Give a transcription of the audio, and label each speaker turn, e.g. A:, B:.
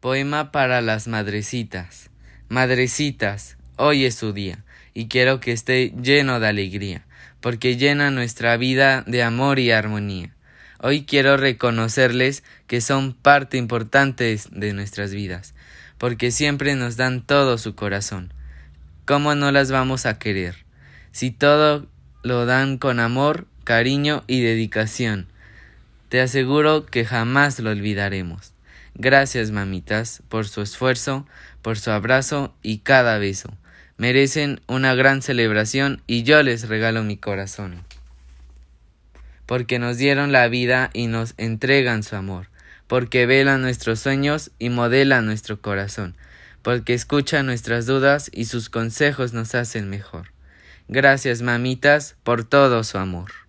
A: Poema para las madrecitas. Madrecitas, hoy es su día, y quiero que esté lleno de alegría, porque llena nuestra vida de amor y armonía. Hoy quiero reconocerles que son parte importante de nuestras vidas, porque siempre nos dan todo su corazón. ¿Cómo no las vamos a querer? Si todo lo dan con amor, cariño y dedicación, te aseguro que jamás lo olvidaremos. Gracias, mamitas, por su esfuerzo, por su abrazo y cada beso. Merecen una gran celebración y yo les regalo mi corazón. Porque nos dieron la vida y nos entregan su amor, porque velan nuestros sueños y modelan nuestro corazón, porque escuchan nuestras dudas y sus consejos nos hacen mejor. Gracias, mamitas, por todo su amor.